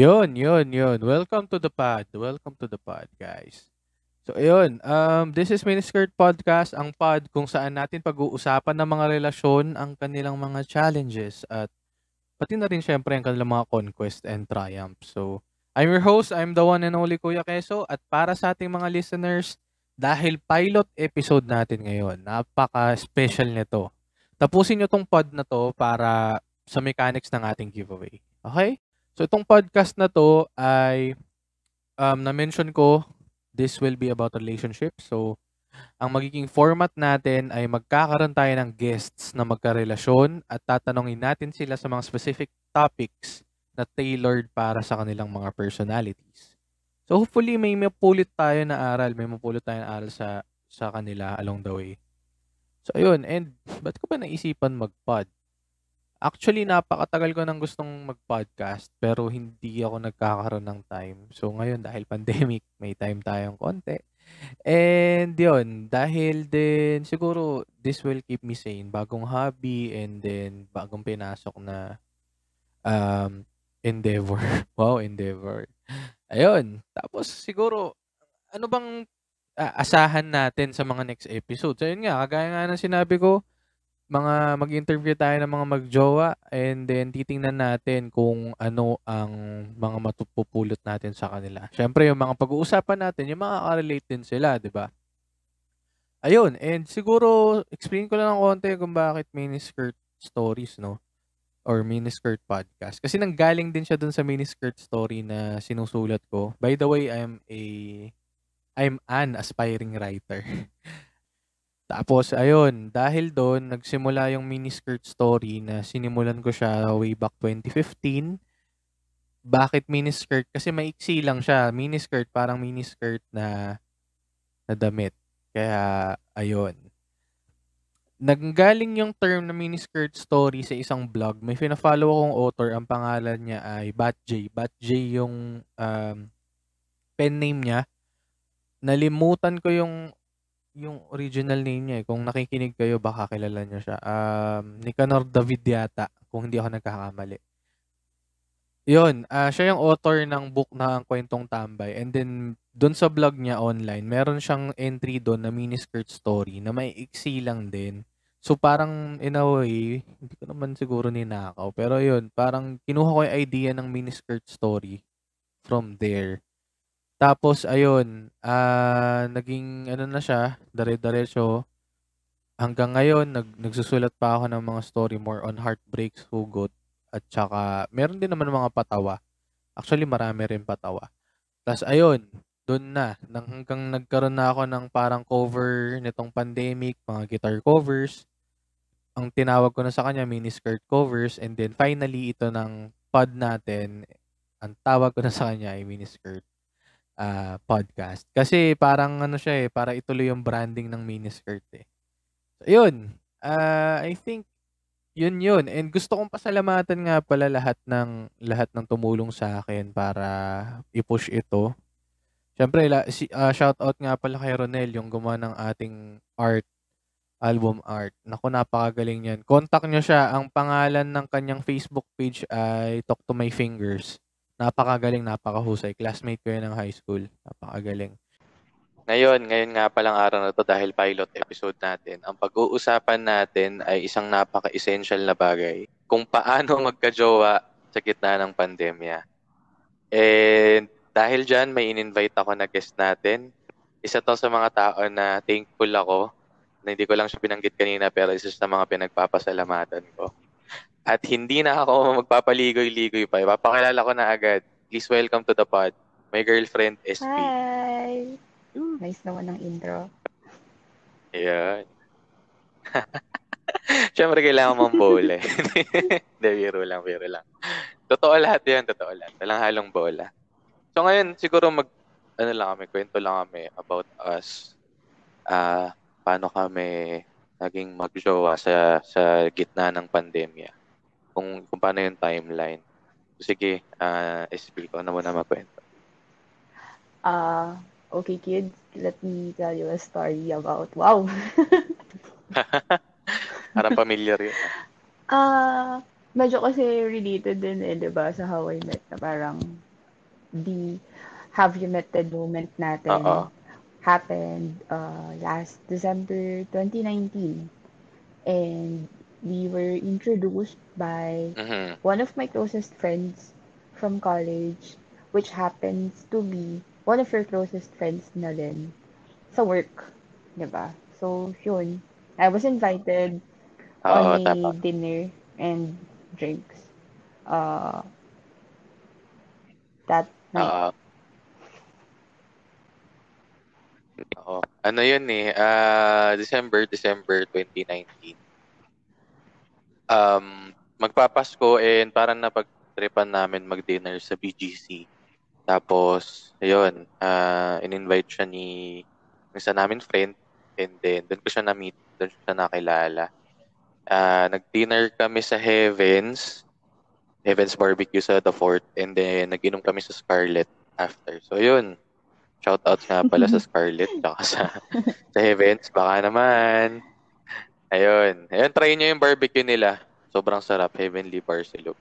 Yun, yun, yun. Welcome to the pod. Welcome to the pod, guys. So, ayun. Um, this is Miniskirt Podcast, ang pod kung saan natin pag-uusapan ng mga relasyon, ang kanilang mga challenges, at pati na rin syempre ang kanilang mga conquest and triumph. So, I'm your host. I'm the one and only Kuya Keso. At para sa ating mga listeners, dahil pilot episode natin ngayon, napaka-special nito. Tapusin nyo tong pod na to para sa mechanics ng ating giveaway. Okay? So itong podcast na to ay um, na-mention ko this will be about relationship. So ang magiging format natin ay magkakaroon tayo ng guests na magkarelasyon at tatanungin natin sila sa mga specific topics na tailored para sa kanilang mga personalities. So hopefully may mapulit tayo na aral, may mapulot tayo na aral sa sa kanila along the way. So ayun, and ba't ko ba naisipan mag-pod? Actually, napakatagal ko nang gustong mag-podcast pero hindi ako nagkakaroon ng time. So ngayon dahil pandemic, may time tayong konti. And yun, dahil din siguro this will keep me sane. Bagong hobby and then bagong pinasok na um, endeavor. wow, endeavor. Ayun. Tapos siguro, ano bang uh, asahan natin sa mga next episode? So yun nga, kagaya nga ng sinabi ko, mga mag-interview tayo ng mga magjowa and then titingnan natin kung ano ang mga matupupulot natin sa kanila. Syempre yung mga pag-uusapan natin, yung makaka-relate din sila, 'di ba? Ayun, and siguro explain ko lang ng konti kung bakit miniskirt stories, no? Or miniskirt podcast. Kasi nanggaling din siya dun sa miniskirt story na sinusulat ko. By the way, I'm a I'm an aspiring writer. Tapos ayun, dahil doon nagsimula yung miniskirt story na sinimulan ko siya way back 2015. Bakit miniskirt? Kasi maiksi lang siya. Miniskirt, parang miniskirt na, na damit. Kaya, ayun. Nanggaling yung term na miniskirt story sa isang blog. May fina-follow akong author. Ang pangalan niya ay Bat J. Bat J yung um, pen name niya. Nalimutan ko yung yung original name niya, eh, kung nakikinig kayo baka kilala niyo siya. Um, Nicanor David yata, kung hindi ako nagkakamali. Yun, uh, siya yung author ng book na ang kwentong tambay. And then, doon sa blog niya online, meron siyang entry doon na miniskirt story na may iksi lang din. So, parang in a way, hindi ko naman siguro ninakaw. Pero yun, parang kinuha ko yung idea ng miniskirt story from there. Tapos ayun, ah, naging ano na siya, dare-diretso. Hanggang ngayon nag nagsusulat pa ako ng mga story more on heartbreaks, hugot, at saka meron din naman mga patawa. Actually marami rin patawa. Tapos ayun, dun na, nang hanggang nagkaroon na ako ng parang cover nitong pandemic, mga guitar covers. Ang tinawag ko na sa kanya mini skirt covers and then finally ito ng pod natin, ang tawag ko na sa kanya ay mini skirt ah, podcast. Kasi parang ano siya eh, para ituloy yung branding ng miniskirt eh. So, yun. Ah, I think yun yun. And gusto kong pasalamatan nga pala lahat ng lahat ng tumulong sa akin para i-push ito. Siyempre, la, si, uh, shout out nga pala kay Ronel, yung gumawa ng ating art, album art. Naku, napakagaling yan. Contact nyo siya. Ang pangalan ng kanyang Facebook page ay Talk to My Fingers. Napakagaling, napakahusay. Classmate ko yun ng high school. Napakagaling. Ngayon, ngayon nga palang araw na to dahil pilot episode natin, ang pag-uusapan natin ay isang napaka-essential na bagay. Kung paano magka-jowa sa gitna ng pandemya. And dahil dyan, may in-invite ako na guest natin. Isa to sa mga tao na thankful ako na hindi ko lang siya binanggit kanina pero isa sa mga pinagpapasalamatan ko. At hindi na ako magpapaligoy-ligoy pa. Ipapakilala ko na agad. Please welcome to the pod, my girlfriend, SP. Hi! Nice naman ang intro. Ayan. Siyempre, kailangan mong bowl eh. Hindi, biro lang, biro lang. Totoo lahat yan, totoo lahat. Walang halong bola. So ngayon, siguro mag, ano lang kami, kwento lang kami about us. Ah, paano kami naging magjowa sa sa gitna ng pandemya. Kung kung paano yung timeline. Sige, ah, SB ko na muna magkwento. Uh, okay, kids, let me tell you a story about, wow. Parang familiar yun. Ah, medyo kasi related din eh, 'di ba, sa How I Met na parang the Have You Met the moment natin Oo. happened uh, last December 2019. And we were introduced by Mhm. one of my closest friends from college, which happens to be one of her closest friends na din sa work, 'di ba? So, yun. I was invited Oo, on a tama. dinner and drinks. Uh, that night. Oo. Ano yun eh, ah, December, December 2019. Um, magpapasko and parang napagtripan namin mag-dinner sa BGC. Tapos, ayun, ah, in-invite siya ni isa namin friend and then doon ko siya na-meet, doon siya nakilala. Ah, nag-dinner kami sa Heavens, Heavens Barbecue sa The Fort and then nag-inom kami sa Scarlet after. So, yun. Shoutouts nga pala sa Scarlet tsaka sa, sa Heavens. Baka naman. Ayun. Ayun, try nyo yung barbecue nila. Sobrang sarap. Heavenly Barcelona.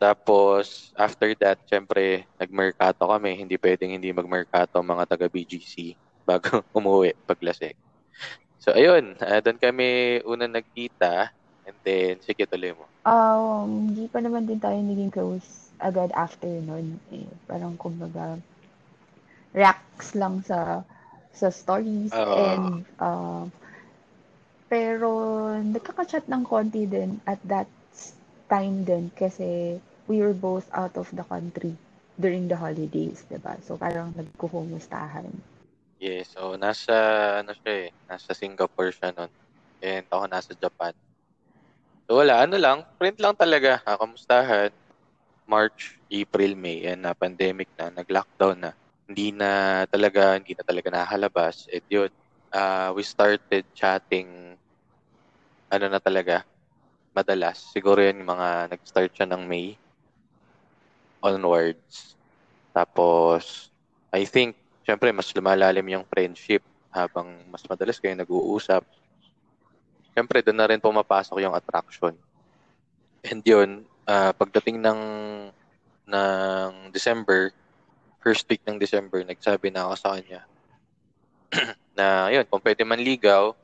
Tapos, after that, syempre, nag-mercato kami. Hindi pwedeng hindi mag-mercato ang mga taga-BGC bago umuwi paglasing. So, ayun. Uh, doon kami unang nagkita. And then, sige, tuloy mo. Um, hindi pa naman din tayo naging close agad after nun. Eh, parang kumbaga, reacts lang sa sa stories Oo. and uh, pero nagkaka-chat ng konti din at that time din kasi we were both out of the country during the holidays, 'di ba? So parang nagkukumustahan. Yes, so nasa ano siya eh, nasa Singapore siya noon. And ako nasa Japan. So wala, ano lang, print lang talaga, ah, kamustahan. March, April, May, yan na pandemic na, nag-lockdown na. Hindi na talaga, hindi na talaga nakakalabas. At yun, ah, we started chatting ano na talaga, madalas. Siguro yun yung mga nag-start siya ng May onwards. Tapos, I think, syempre, mas lumalalim yung friendship habang mas madalas kayo nag-uusap. Syempre, doon na rin pumapasok yung attraction. And yun, ah, pagdating ng ng December, first week ng December, nagsabi na ako sa kanya na yun, kung pwede man ligaw,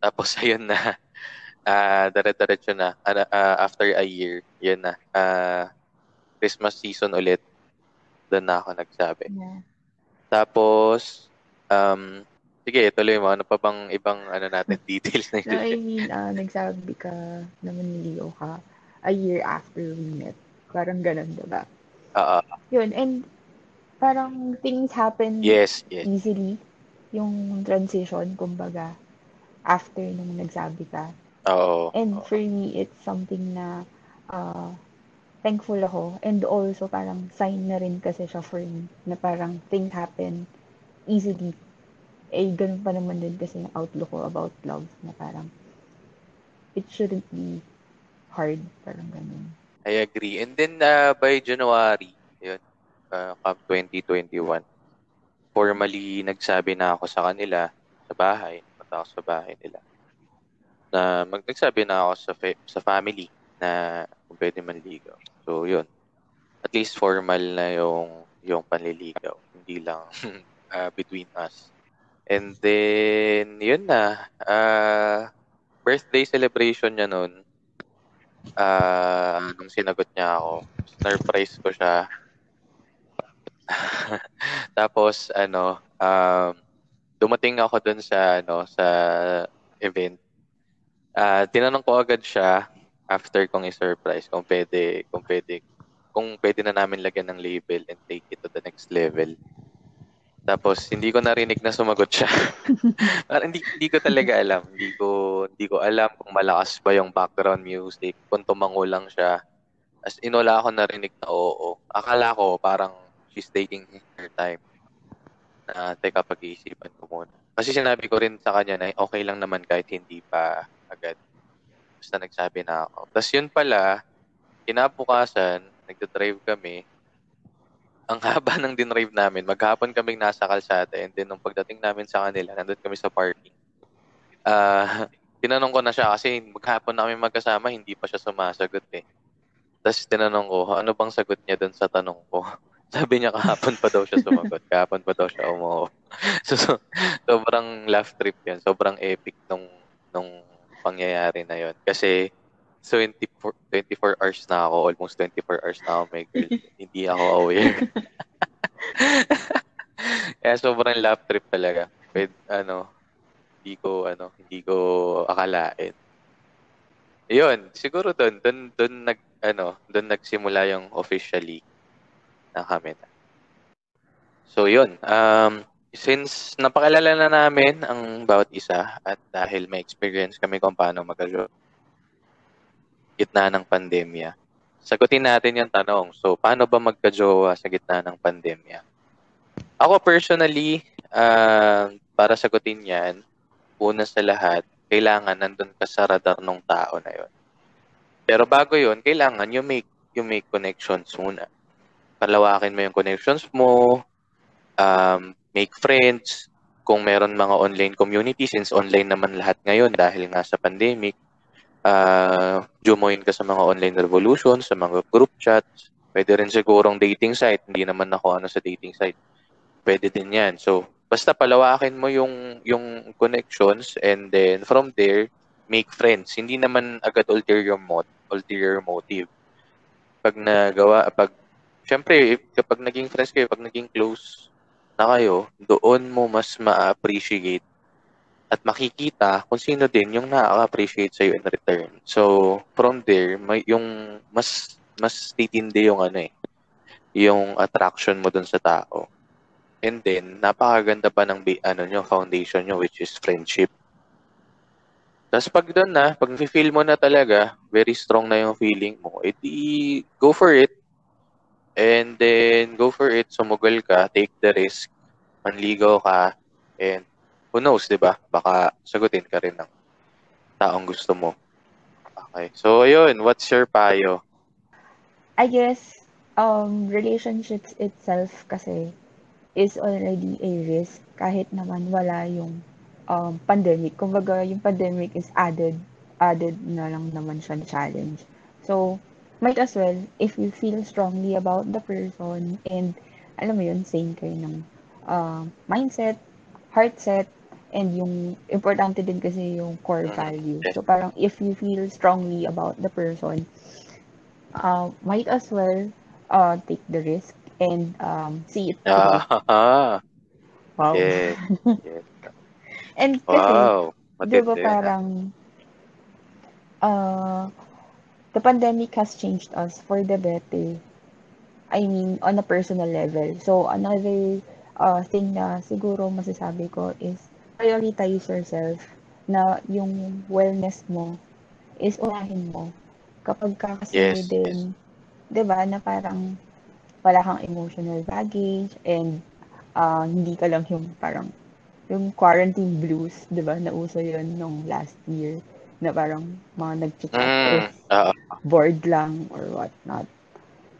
tapos ayun na, ah dire-diretso na, ah, after a year, yun na, ah, Christmas season ulit, doon na ako nagsabi. Yeah. Tapos, um, sige, tuloy mo. Ano pa bang ibang ano natin, details na No, I yun? mean, uh, nagsabi ka na manliligaw ka a year after we met. Parang ganun, 'di ba? Oo. Yun, and parang things happen yes, yes. easily. Yung transition, kumbaga, after nung nagsabi ka. Oo. And for me, it's something na uh, thankful ako. And also, parang sign na rin kasi siya for me na parang things happen easily. Eh, ganun pa naman din kasi yung outlook ko about love na parang it shouldn't be hard. Parang ganun. I agree. And then, uh, by January, yun, uh, come 2021, formally nagsabi na ako sa kanila, sa bahay, punta ako sa bahay nila, na mag nagsabi na ako sa, fa- sa family na kung pwede manligaw. So, yun. At least formal na yung yung panliligaw. Hindi lang uh, between us. And then, yun na. Uh, birthday celebration niya nun. Ah, nung sinagot niya ako, surprise ko siya. Tapos ano, um, dumating ako dun sa ano sa event. Ah, tinanong ko agad siya after kong i-surprise kung pwede, kung pwede, kung pwede na namin lagyan ng label and take it to the next level. Tapos hindi ko narinig na sumagot siya. Parang hindi hindi ko talaga alam. Hindi ko hindi ko alam kung malakas ba yung background music, kung tumango lang siya. As in, wala ako narinig na oo. Akala ko parang she's taking her time. Na, teka, pag-iisipan ko muna. Kasi sinabi ko rin sa kanya na okay lang naman kahit hindi pa agad. Basta nagsabi na ako. Tapos yun pala, kinabukasan, nagda-drive kami. Ang haba ng dinrive namin. Maghapon kaming nasa kalsada and then nung pagdating namin sa kanila, nandun kami sa parking. Ah, tinanong ko na siya kasi maghapon na kami magkasama, hindi pa siya sumasagot eh. Tapos tinanong ko, ano bang sagot niya dun sa tanong ko? Sabi niya kahapon pa daw siya sumagot. kahapon pa daw siya umuo. so, so, sobrang laugh trip yan. Sobrang epic nung pangyayari na yon Kasi 24, 24 hours na ako, almost 24 hours na ako, my girl. Hindi ako aware. Kaya sobrang laugh trip talaga. With, ano, hindi ko, ano, hindi ko akalain. Yun, siguro doon, doon, doon nag, ano, doon nagsimula yung officially na kami na. So, yun. Um, since napakilala na namin ang bawat isa at dahil may experience kami kung paano mag gitna ng pandemya, sagutin natin yung tanong. So, paano ba magka-jowa sa gitna ng pandemya? Ako personally, uh, para sagutin yan, una sa lahat, kailangan nandun ka sa radar ng tao na yon. Pero bago yon, kailangan you make, you make connections muna. Palawakin mo yung connections mo, um, make friends, kung meron mga online community, since online naman lahat ngayon dahil nga sa pandemic, uh, join ka sa mga online revolutions, sa mga group chats, pwede rin sigurong dating site, hindi naman ako ano sa dating site. Pwede din yan. So, basta palawakin mo yung yung connections and then from there make friends hindi naman agad ulterior motive ulterior motive pag nagawa pag syempre kapag naging friends kayo pag naging close na kayo doon mo mas ma-appreciate at makikita kung sino din yung na-appreciate sa in return so from there may yung mas mas titindi yung ano eh yung attraction mo dun sa tao And then, napakaganda pa ng ano nyo, foundation nyo, which is friendship. Tapos pag doon na, pag feel mo na talaga, very strong na yung feeling mo, edi go for it. And then, go for it, sumugal ka, take the risk, manligaw ka, and who knows, di ba? Baka sagutin ka rin ng taong gusto mo. Okay. So, ayun, what's your payo? I guess, um, relationships itself kasi is already a risk kahit naman wala yung um, pandemic. Kumbaga, yung pandemic is added, added na lang naman siya challenge. So, might as well, if you feel strongly about the person and alam mo yun, same kayo ng uh, mindset, heart set, and yung importante din kasi yung core value. So parang if you feel strongly about the person, uh, might as well uh, take the risk and um, see it. Ah, Wow. yes, yes. And kasi, Wow. di ba parang, uh, the pandemic has changed us for the better. I mean, on a personal level. So, another uh, thing na siguro masasabi ko is prioritize yourself na yung wellness mo is unahin mo. Kapag ka kasi Yes, din, di ba, na parang wala kang emotional baggage and uh, hindi ka lang yung parang yung quarantine blues, 'di ba? Nauso 'yun nung last year na parang mga nag-chat Mm. Bored lang or what not.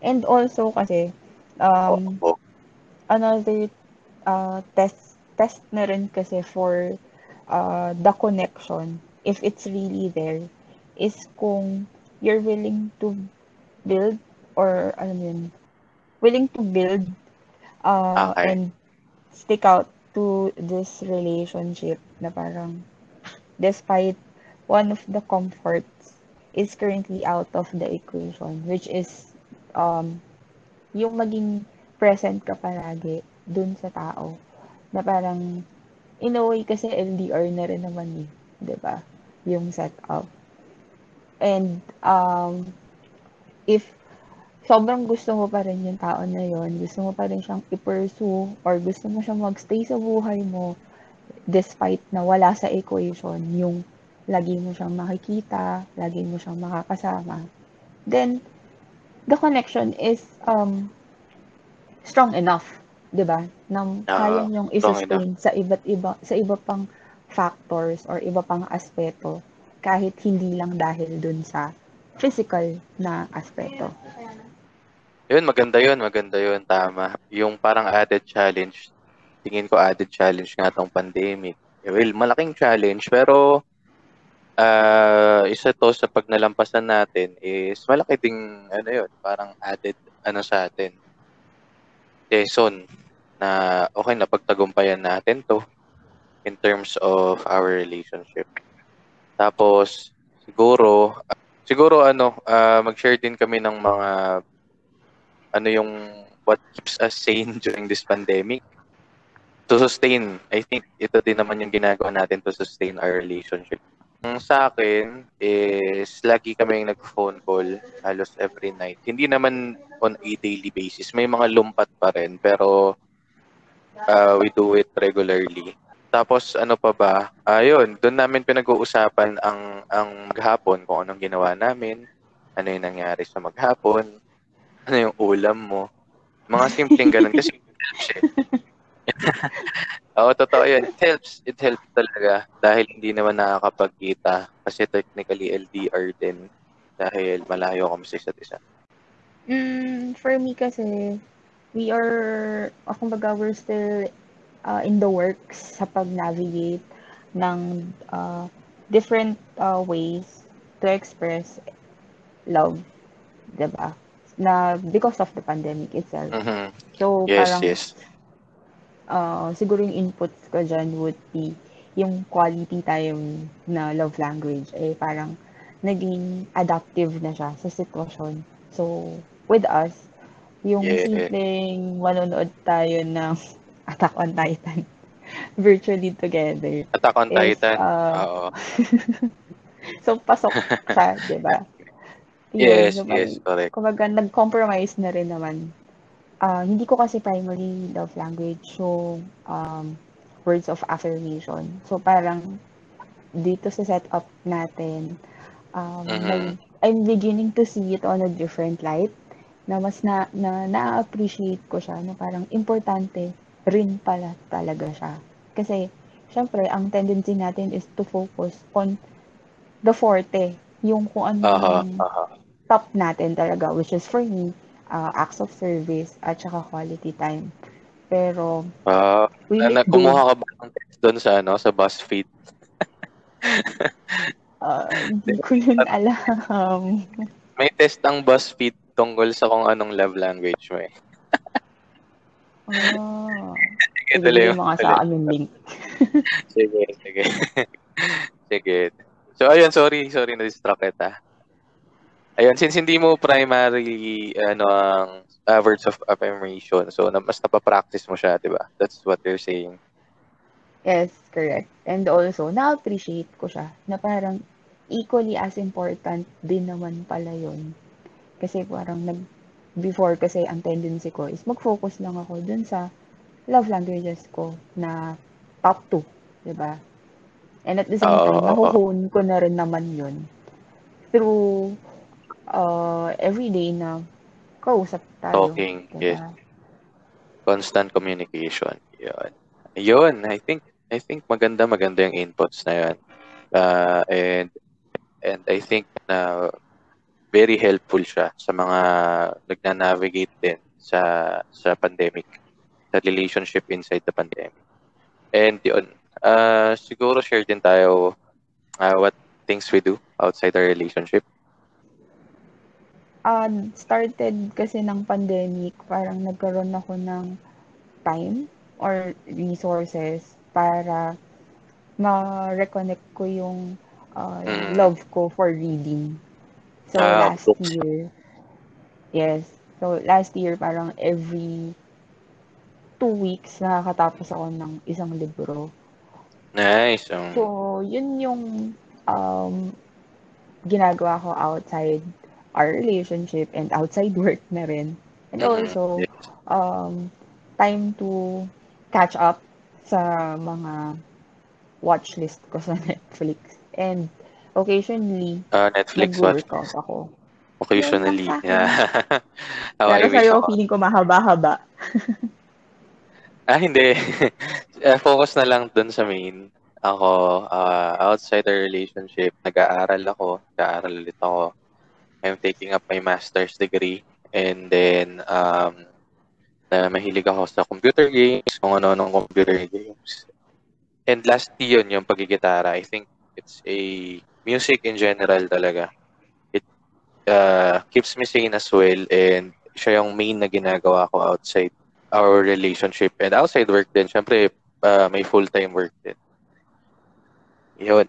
And also kasi um Oo. another uh, test test na rin kasi for uh, the connection if it's really there is kung you're willing to build or alam yun, willing to build uh, Okay. and stick out to this relationship na parang despite one of the comforts is currently out of the equation which is um yung maging present ka palagi dun sa tao na parang in a way kasi LDR na rin naman eh, 'di ba? Yung setup. And um if sobrang gusto mo pa rin yung tao na yon, gusto mo pa rin siyang i-pursue or gusto mo siyang magstay sa buhay mo despite na wala sa equation yung lagi mo siyang makikita, lagi mo siyang makakasama, then the connection is um strong enough, 'di ba? Na kaya niyong i-sustain sa iba't iba sa iba pang factors or iba pang aspeto kahit hindi lang dahil dun sa physical na aspeto. Yun, maganda yun, maganda yun, tama. Yung parang added challenge, tingin ko added challenge nga tong pandemic. Well, malaking challenge, pero uh, isa to sa pag nalampasan natin is malaki ding, ano yun, parang added, ano sa atin, lesson na okay na pagtagumpayan natin to in terms of our relationship. Tapos, siguro, siguro ano, uh, mag-share din kami ng mga ano yung what keeps us sane during this pandemic. To sustain, I think ito din naman yung ginagawa natin to sustain our relationship. Ang sa akin is lagi kami nag-phone call halos every night. Hindi naman on a daily basis. May mga lumpat pa rin pero uh, we do it regularly. Tapos ano pa ba? Ayun, uh, doon namin pinag-uusapan ang ang maghapon kung anong ginawa namin, ano yung nangyari sa maghapon, ano yung ulam mo. Mga simpleng ganun kasi. Oo, totoo yun. It helps. It helps talaga dahil hindi naman nakakapagkita kasi technically LDR din dahil malayo kami sa isa't isa. Mm, for me kasi, we are, uh, kumbaga, we're still uh, in the works sa pag-navigate ng uh, different uh, ways to express love, 'di ba? na because of the pandemic itself. Mm-hmm. So, yes, parang, yes. Uh, siguro yung inputs ko dyan would be yung quality time na love language, eh parang naging adaptive na siya sa sitwasyon. So, with us, yung yeah. simpleng manonood tayo ng Attack on Titan virtually together. Attack on is, Titan? Uh, Oo. so, pasok siya, di ba? Yes, yun, yes, correct. Kumbaga, nag-compromise na rin naman. Uh, hindi ko kasi primary love language, so um, words of affirmation. So parang dito sa setup natin, um, mm-hmm. like, I'm beginning to see it on a different light na mas na, na na-appreciate ko siya na parang importante rin pala talaga siya. Kasi, syempre, ang tendency natin is to focus on the forte, yung kung ano uh-huh, uh-huh top natin talaga, which is for me, uh, acts of service at saka quality time. Pero, uh, we na, kumuha ka ba ng test doon sa, ano, sa BuzzFeed? uh, hindi ko yun alam. May test ang BuzzFeed tungkol sa kung anong love language mo eh. oh. Sige, tuloy mo nga sa amin link. sige, sige. sige. So, ayun, sorry, sorry na-distract kita. Ayun, since hindi mo primarily ano ang uh, words of affirmation, so na, mas napapractice mo siya, di ba? That's what you're saying. Yes, correct. And also, na-appreciate ko siya na parang equally as important din naman pala yon Kasi parang nag, before kasi ang tendency ko is mag-focus lang ako dun sa love languages ko na top 2, di ba? And at the same time, uh, nahuhone ko na rin naman yun through uh, everyday na kausap tayo. Talking, diba? yes. Constant communication. Yun. Yun, I think, I think maganda maganda yung inputs na yun. Uh, and and I think na very helpful siya sa mga nagna-navigate din sa sa pandemic, sa relationship inside the pandemic. And yun, uh, siguro share din tayo uh, what things we do outside our relationship uh, started kasi ng pandemic, parang nagkaroon ako ng time or resources para ma-reconnect ko yung uh, love ko for reading. So, uh, last books. year, yes. So, last year, parang every two weeks, nakakatapos ako ng isang libro. Nice. Um... So, yun yung um, ginagawa ko outside our relationship and outside work na rin. And mm-hmm. also, um, time to catch up sa mga watch list ko sa Netflix. And occasionally, uh, Netflix watch ako. Occasionally. Yeah. How Pero sa'yo, ako. feeling ko mahaba-haba. Ah, hindi. Eh, Focus na lang dun sa main. Ako, ah, outside the relationship, nag-aaral ako. Nag-aaral ulit ako. I'm taking up my master's degree. And then, um, na mahilig ako sa computer games, kung ano ng computer games. And lastly yun, yung pagigitara. I think it's a music in general talaga. It uh, keeps me sane as well and siya yung main na ginagawa ko outside our relationship and outside work din. Siyempre, uh, may full-time work din. Yun.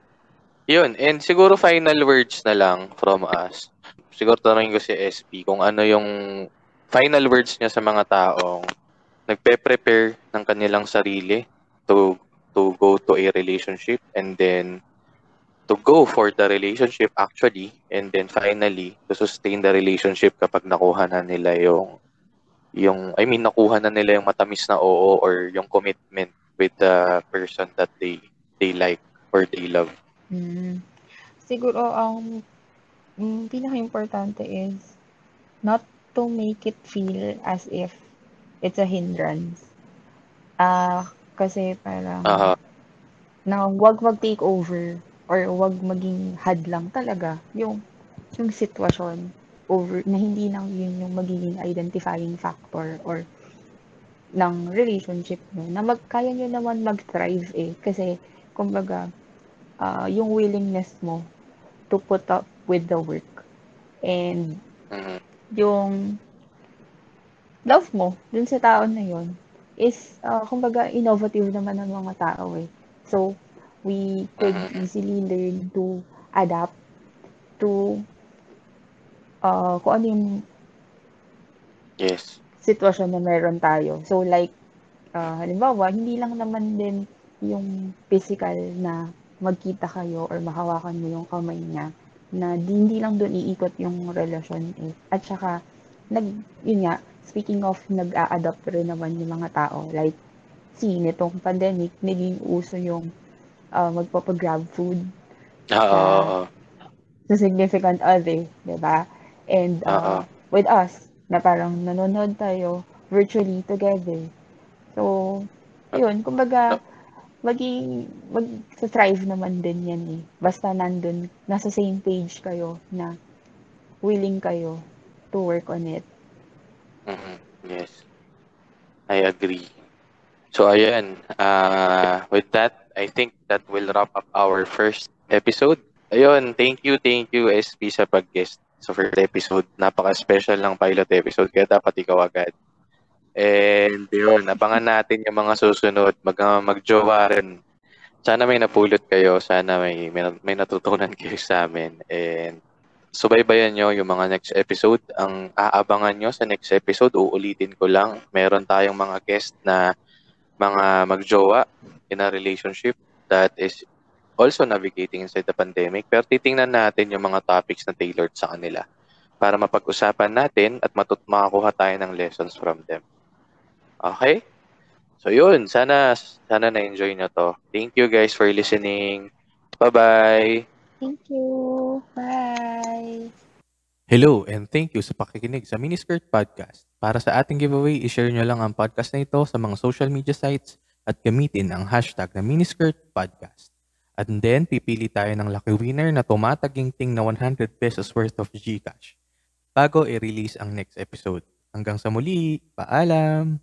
Yun. And siguro final words na lang from us. Siguro tanongin ko si SP kung ano yung final words niya sa mga taong nagpe-prepare ng kanilang sarili to to go to a relationship and then to go for the relationship actually and then finally to sustain the relationship kapag nakuha na nila yung yung I mean nakuha na nila yung matamis na oo or yung commitment with the person that they they like or they love. Mm. Siguro, ang um, pinaka-importante is not to make it feel as if it's a hindrance. Ah, kasi parang Aha. na wag mag-take over or wag maging hadlang talaga yung yung sitwasyon over na hindi lang yun yung magiging identifying factor or ng relationship nyo na mag, kaya nyo naman mag-thrive eh kasi kumbaga ah, yung willingness mo to put up with the work and Mhm. yung love mo dun sa tao na yun is, uh, kumbaga, innovative naman ng mga tao eh. So, we could Mhm. easily learn to adapt to uh, kung ano yung Yes. sitwasyon na meron tayo. So, like, uh, halimbawa, hindi lang naman din yung physical na magkita kayo or mahawakan mo yung kamay niya na di- hindi lang doon iikot yung relasyon eh. At saka, nag, yun nga, speaking of nag-a-adapt rin naman yung mga tao. Like, see, nitong pandemic, naging uso yung uh, magpapag-grab food Oo. oo, oo. sa significant other, di ba? And uh, with us, na parang nanonood tayo virtually together. So, ayun, kumbaga, maging, mag-thrive naman din yan eh. Basta nandun, nasa same page kayo na willing kayo to work on it. Mhm. Yes. I agree. So ayan, uh, with that, I think that will wrap up our first episode. Ayun, thank you, thank you SP sa pag-guest sa first episode. Napaka-special ng pilot episode kaya dapat ikaw agad. And yun, abangan natin yung mga susunod. Mag, uh, mag-jowa rin. Sana may napulot kayo. Sana may, may, may natutunan kayo sa amin. And subaybayan nyo yung mga next episode. Ang aabangan nyo sa next episode, uulitin ko lang, meron tayong mga guest na mga magjowa in a relationship that is also navigating inside the pandemic. Pero titingnan natin yung mga topics na tailored sa kanila para mapag-usapan natin at matut makakuha tayo ng lessons from them. Okay? So yun, sana sana na-enjoy nyo to. Thank you guys for listening. Bye-bye! Thank you! Bye! Hello and thank you sa pakikinig sa Miniskirt Podcast. Para sa ating giveaway, ishare nyo lang ang podcast na ito sa mga social media sites at gamitin ang hashtag na Miniskirt Podcast. At then, pipili tayo ng lucky winner na tumataginting na 100 pesos worth of Gcash bago i-release ang next episode. Hanggang sa muli, paalam!